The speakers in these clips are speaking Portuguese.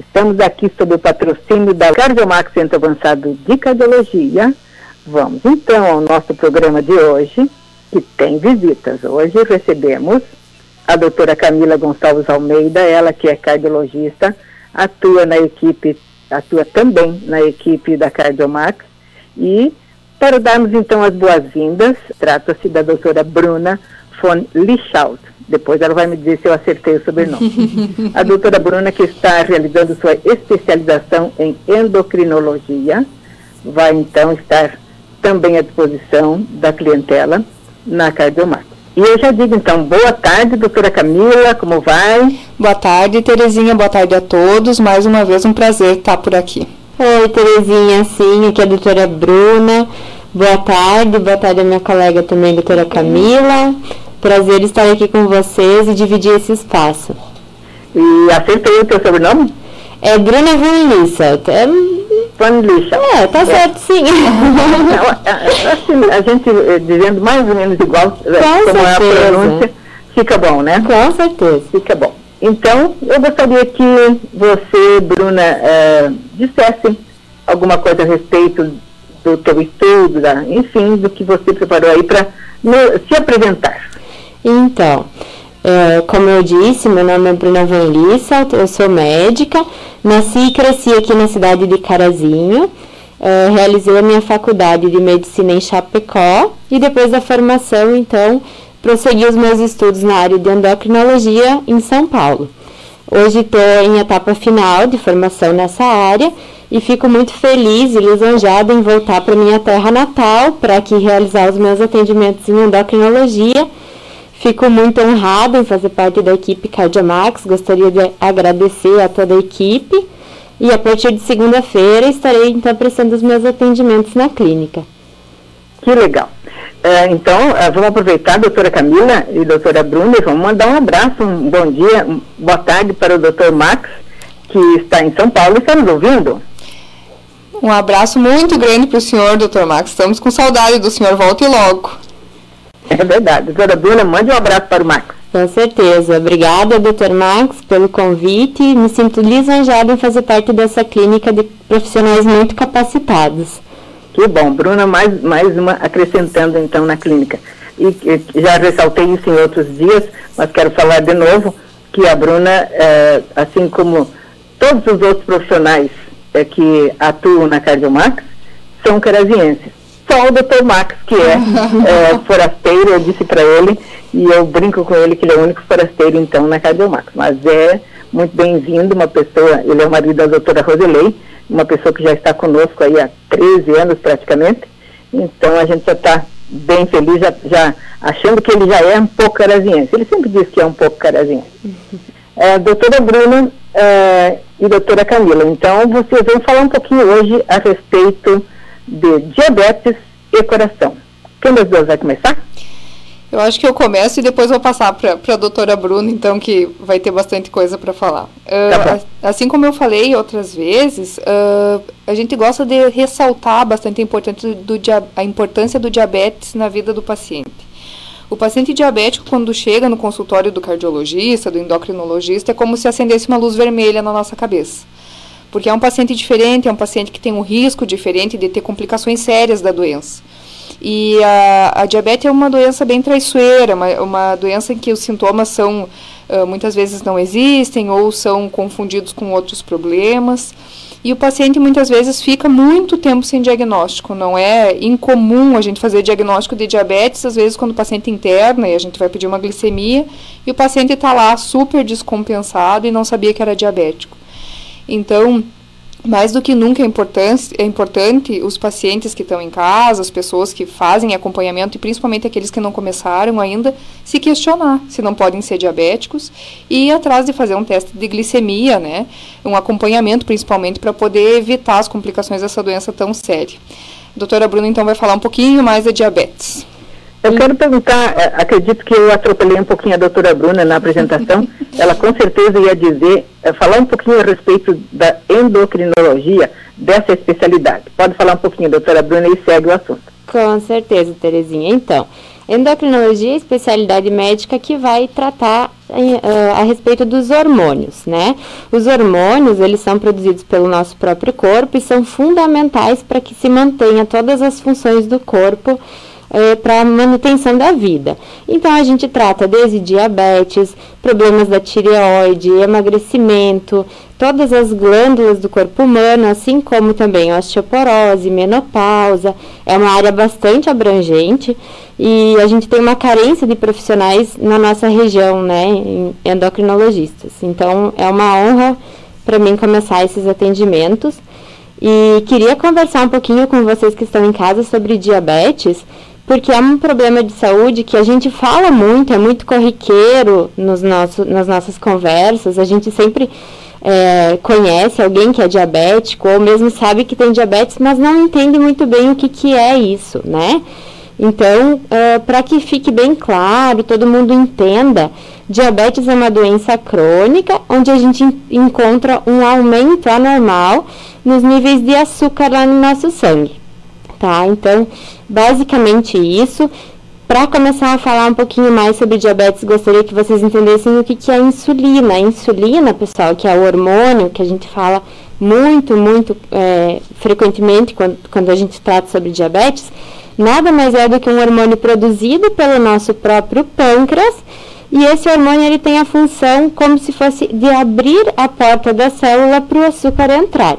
Estamos aqui sob o patrocínio da Cardiomax Centro Avançado de Cardiologia. Vamos então ao nosso programa de hoje, que tem visitas. Hoje recebemos a doutora Camila Gonçalves Almeida, ela que é cardiologista, atua na equipe, atua também na equipe da Cardiomax. E para darmos então as boas-vindas, trata-se da doutora Bruna von Lichaut. Depois ela vai me dizer se eu acertei o sobrenome. a doutora Bruna, que está realizando sua especialização em endocrinologia, vai então estar também à disposição da clientela na Cardiomax. E eu já digo então, boa tarde, doutora Camila, como vai? Boa tarde, Terezinha, boa tarde a todos. Mais uma vez um prazer estar por aqui. Oi, Terezinha, sim, aqui é a doutora Bruna. Boa tarde, boa tarde a minha colega também, doutora Camila. Prazer estar aqui com vocês e dividir esse espaço. E acertei o teu sobrenome? É Bruna Van Lisselt. É... Van Lisselt. É, tá é. certo sim. assim, a gente eh, dizendo mais ou menos igual, eh, com como certeza. é a pronúncia, fica bom, né? Com certeza. Fica bom. Então, eu gostaria que você, Bruna, eh, dissesse alguma coisa a respeito do teu estudo, da, enfim, do que você preparou aí para se apresentar. Então, é, como eu disse, meu nome é Bruna Van Lisselt, eu sou médica, nasci e cresci aqui na cidade de Carazinho, é, realizei a minha faculdade de medicina em Chapecó e depois da formação, então, prossegui os meus estudos na área de endocrinologia em São Paulo. Hoje estou em etapa final de formação nessa área e fico muito feliz e lisonjada em voltar para minha terra natal para aqui realizar os meus atendimentos em endocrinologia Fico muito honrada em fazer parte da equipe Cardiamax. Gostaria de agradecer a toda a equipe. E a partir de segunda-feira estarei então prestando os meus atendimentos na clínica. Que legal. É, então, é, vamos aproveitar, doutora Camila e doutora Bruna, e vamos mandar um abraço, um bom dia, um, boa tarde para o doutor Max, que está em São Paulo e está nos ouvindo. Um abraço muito grande para o senhor, doutor Max. Estamos com saudade do senhor. Volte logo. É verdade. Doutora Bruna, mande um abraço para o Max. Com certeza. Obrigada, doutor Max, pelo convite. Me sinto lisonjada em fazer parte dessa clínica de profissionais muito capacitados. Que bom. Bruna, mais, mais uma acrescentando então na clínica. E, e já ressaltei isso em outros dias, mas quero falar de novo que a Bruna, é, assim como todos os outros profissionais é, que atuam na Cardiomax, são carazienses só o Dr. Max, que é, é forasteiro, eu disse para ele, e eu brinco com ele que ele é o único forasteiro, então, na Cardiomax. Mas é muito bem-vindo, uma pessoa, ele é o marido da doutora Roselei, uma pessoa que já está conosco aí há 13 anos praticamente, então a gente já está bem feliz, já, já, achando que ele já é um pouco caraziense. Ele sempre diz que é um pouco caraziense. É, doutora Bruna é, e doutora Camila, então vocês vão falar um pouquinho hoje a respeito de diabetes e coração. Quem das duas vai começar? Eu acho que eu começo e depois vou passar para a doutora Bruna, então, que vai ter bastante coisa para falar. Uh, assim como eu falei outras vezes, uh, a gente gosta de ressaltar bastante a importância, do, a importância do diabetes na vida do paciente. O paciente diabético, quando chega no consultório do cardiologista, do endocrinologista, é como se acendesse uma luz vermelha na nossa cabeça porque é um paciente diferente, é um paciente que tem um risco diferente de ter complicações sérias da doença. E a, a diabetes é uma doença bem traiçoeira, uma, uma doença em que os sintomas são muitas vezes não existem ou são confundidos com outros problemas. E o paciente muitas vezes fica muito tempo sem diagnóstico. Não é incomum a gente fazer diagnóstico de diabetes, às vezes, quando o paciente interna e a gente vai pedir uma glicemia e o paciente está lá super descompensado e não sabia que era diabético. Então, mais do que nunca é importante, é importante os pacientes que estão em casa, as pessoas que fazem acompanhamento e principalmente aqueles que não começaram ainda, se questionar se não podem ser diabéticos e ir atrás de fazer um teste de glicemia, né? Um acompanhamento principalmente para poder evitar as complicações dessa doença tão séria. A doutora Bruna então vai falar um pouquinho mais da diabetes. Eu quero perguntar, é, acredito que eu atropelei um pouquinho a doutora Bruna na apresentação. Ela com certeza ia dizer, é, falar um pouquinho a respeito da endocrinologia, dessa especialidade. Pode falar um pouquinho, doutora Bruna, e segue o assunto. Com certeza, Terezinha. Então, Endocrinologia é a especialidade médica que vai tratar uh, a respeito dos hormônios, né? Os hormônios, eles são produzidos pelo nosso próprio corpo e são fundamentais para que se mantenha todas as funções do corpo é, para manutenção da vida. Então a gente trata desde diabetes, problemas da tireoide, emagrecimento, todas as glândulas do corpo humano, assim como também osteoporose, menopausa. É uma área bastante abrangente e a gente tem uma carência de profissionais na nossa região, né, endocrinologistas. Então é uma honra para mim começar esses atendimentos. E queria conversar um pouquinho com vocês que estão em casa sobre diabetes, porque é um problema de saúde que a gente fala muito, é muito corriqueiro nos nosso, nas nossas conversas, a gente sempre é, conhece alguém que é diabético ou mesmo sabe que tem diabetes, mas não entende muito bem o que, que é isso, né? Então, para que fique bem claro, todo mundo entenda, diabetes é uma doença crônica onde a gente encontra um aumento anormal nos níveis de açúcar lá no nosso sangue tá? Então, basicamente isso. Para começar a falar um pouquinho mais sobre diabetes, gostaria que vocês entendessem o que, que é insulina. A insulina, pessoal, que é o hormônio que a gente fala muito, muito é, frequentemente quando, quando a gente trata sobre diabetes, nada mais é do que um hormônio produzido pelo nosso próprio pâncreas. E esse hormônio ele tem a função como se fosse de abrir a porta da célula para o açúcar entrar.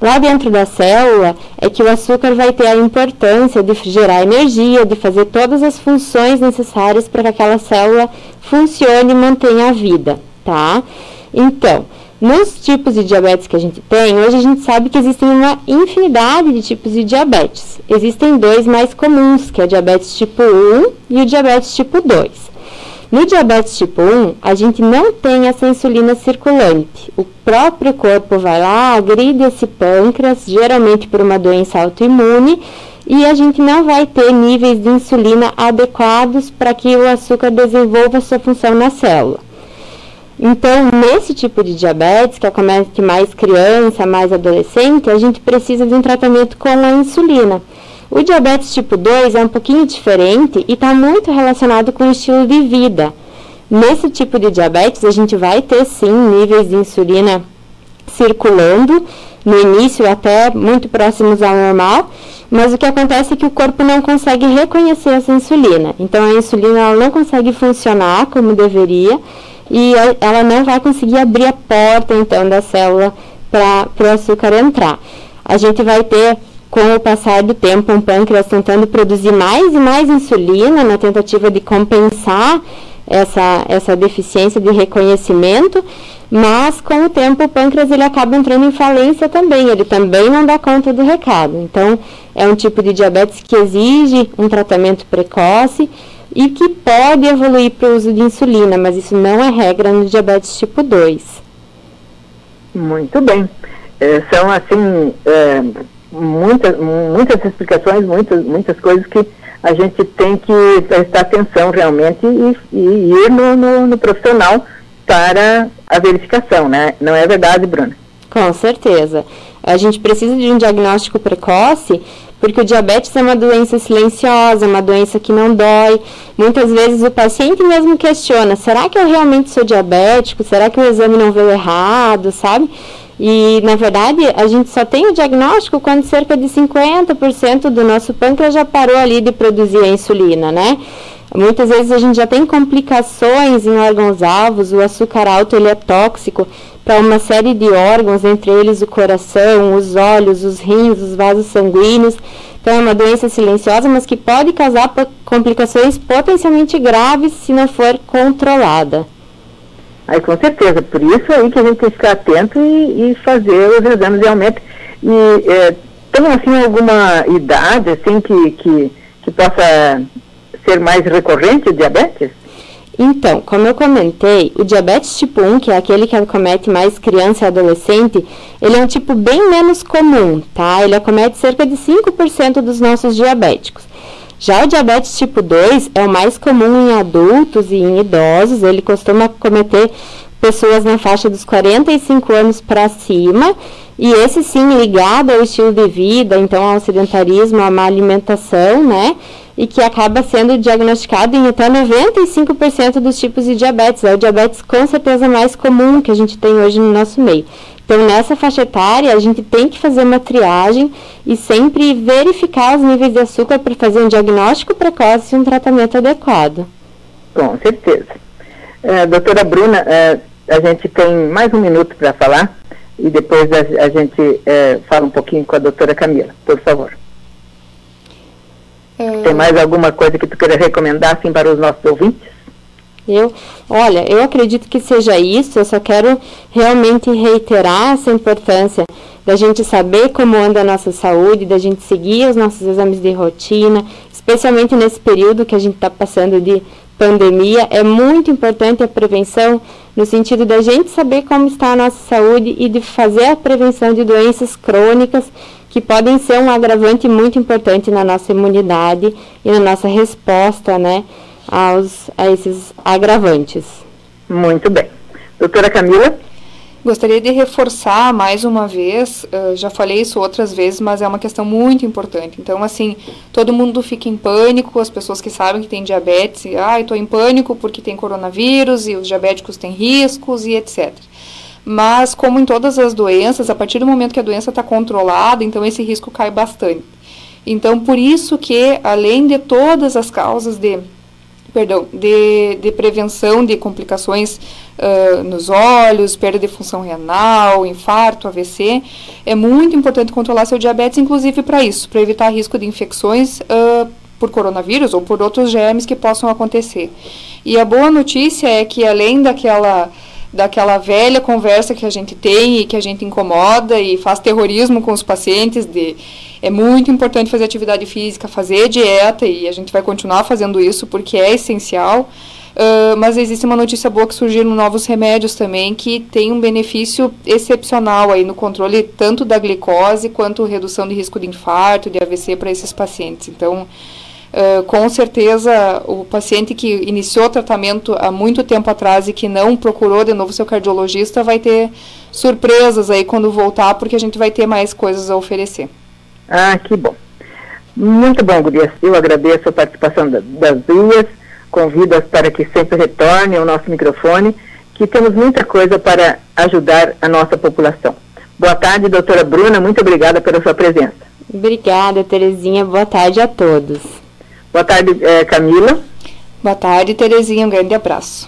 Lá dentro da célula é que o açúcar vai ter a importância de gerar energia, de fazer todas as funções necessárias para que aquela célula funcione e mantenha a vida, tá? Então, nos tipos de diabetes que a gente tem, hoje a gente sabe que existem uma infinidade de tipos de diabetes. Existem dois mais comuns, que é o diabetes tipo 1 e o diabetes tipo 2. No diabetes tipo 1, a gente não tem essa insulina circulante. O próprio corpo vai lá, agride esse pâncreas, geralmente por uma doença autoimune, e a gente não vai ter níveis de insulina adequados para que o açúcar desenvolva sua função na célula. Então, nesse tipo de diabetes, que acomete mais criança, mais adolescente, a gente precisa de um tratamento com a insulina. O diabetes tipo 2 é um pouquinho diferente e está muito relacionado com o estilo de vida. Nesse tipo de diabetes, a gente vai ter sim níveis de insulina circulando, no início até muito próximos ao normal, mas o que acontece é que o corpo não consegue reconhecer essa insulina. Então a insulina ela não consegue funcionar como deveria e ela não vai conseguir abrir a porta então da célula para o açúcar entrar. A gente vai ter com o passar do tempo, um pâncreas tentando produzir mais e mais insulina na tentativa de compensar essa, essa deficiência de reconhecimento, mas com o tempo o pâncreas ele acaba entrando em falência também, ele também não dá conta do recado. Então, é um tipo de diabetes que exige um tratamento precoce e que pode evoluir para o uso de insulina, mas isso não é regra no diabetes tipo 2. Muito bem. É, são, assim, é muitas, muitas explicações, muitas, muitas coisas que a gente tem que prestar atenção realmente e, e ir no, no, no, profissional para a verificação, né? Não é verdade, Bruna? Com certeza. A gente precisa de um diagnóstico precoce porque o diabetes é uma doença silenciosa, uma doença que não dói. Muitas vezes o paciente mesmo questiona: será que eu realmente sou diabético? Será que o exame não veio errado, sabe? E, na verdade, a gente só tem o diagnóstico quando cerca de 50% do nosso pâncreas já parou ali de produzir a insulina, né? Muitas vezes a gente já tem complicações em órgãos-alvos, o açúcar alto ele é tóxico para uma série de órgãos, entre eles o coração, os olhos, os rins, os vasos sanguíneos. Então é uma doença silenciosa, mas que pode causar complicações potencialmente graves se não for controlada. Aí com certeza, por isso aí que a gente tem que ficar atento e, e fazer os exames realmente. E é, tem assim alguma idade assim que, que, que possa ser mais recorrente o diabetes? Então, como eu comentei, o diabetes tipo 1, que é aquele que acomete mais criança e adolescente, ele é um tipo bem menos comum, tá? Ele acomete cerca de 5% dos nossos diabéticos. Já o diabetes tipo 2 é o mais comum em adultos e em idosos, ele costuma cometer pessoas na faixa dos 45 anos para cima, e esse sim ligado ao estilo de vida, então ao sedentarismo, à má alimentação, né? e que acaba sendo diagnosticado em até 95% dos tipos de diabetes. É o diabetes com certeza mais comum que a gente tem hoje no nosso meio. Então, nessa faixa etária, a gente tem que fazer uma triagem e sempre verificar os níveis de açúcar para fazer um diagnóstico precoce e um tratamento adequado. Com certeza. É, doutora Bruna, é, a gente tem mais um minuto para falar e depois a, a gente é, fala um pouquinho com a doutora Camila, por favor. É... Tem mais alguma coisa que tu queira recomendar assim, para os nossos ouvintes? Eu, olha, eu acredito que seja isso, eu só quero realmente reiterar essa importância da gente saber como anda a nossa saúde, da gente seguir os nossos exames de rotina, especialmente nesse período que a gente está passando de pandemia, é muito importante a prevenção no sentido da gente saber como está a nossa saúde e de fazer a prevenção de doenças crônicas que podem ser um agravante muito importante na nossa imunidade e na nossa resposta, né, aos, a esses agravantes. Muito bem. Doutora Camila? Gostaria de reforçar mais uma vez, uh, já falei isso outras vezes, mas é uma questão muito importante. Então, assim, todo mundo fica em pânico, as pessoas que sabem que tem diabetes, e, ah, estou em pânico porque tem coronavírus e os diabéticos têm riscos e etc. Mas, como em todas as doenças, a partir do momento que a doença está controlada, então esse risco cai bastante. Então, por isso que, além de todas as causas de perdão, de, de prevenção de complicações uh, nos olhos, perda de função renal, infarto, AVC. É muito importante controlar seu diabetes, inclusive para isso, para evitar risco de infecções uh, por coronavírus ou por outros germes que possam acontecer. E a boa notícia é que além daquela daquela velha conversa que a gente tem e que a gente incomoda e faz terrorismo com os pacientes de é muito importante fazer atividade física, fazer dieta e a gente vai continuar fazendo isso porque é essencial. Uh, mas existe uma notícia boa que surgiram novos remédios também que tem um benefício excepcional aí no controle tanto da glicose quanto redução de risco de infarto, de AVC para esses pacientes. Então, Uh, com certeza, o paciente que iniciou o tratamento há muito tempo atrás e que não procurou de novo seu cardiologista vai ter surpresas aí quando voltar, porque a gente vai ter mais coisas a oferecer. Ah, que bom. Muito bom, Gurias. Eu agradeço a participação das duas, convido-as para que sempre retornem ao nosso microfone, que temos muita coisa para ajudar a nossa população. Boa tarde, doutora Bruna, muito obrigada pela sua presença. Obrigada, Terezinha. Boa tarde a todos. Boa tarde, eh, Camila. Boa tarde, Terezinha. Um grande abraço.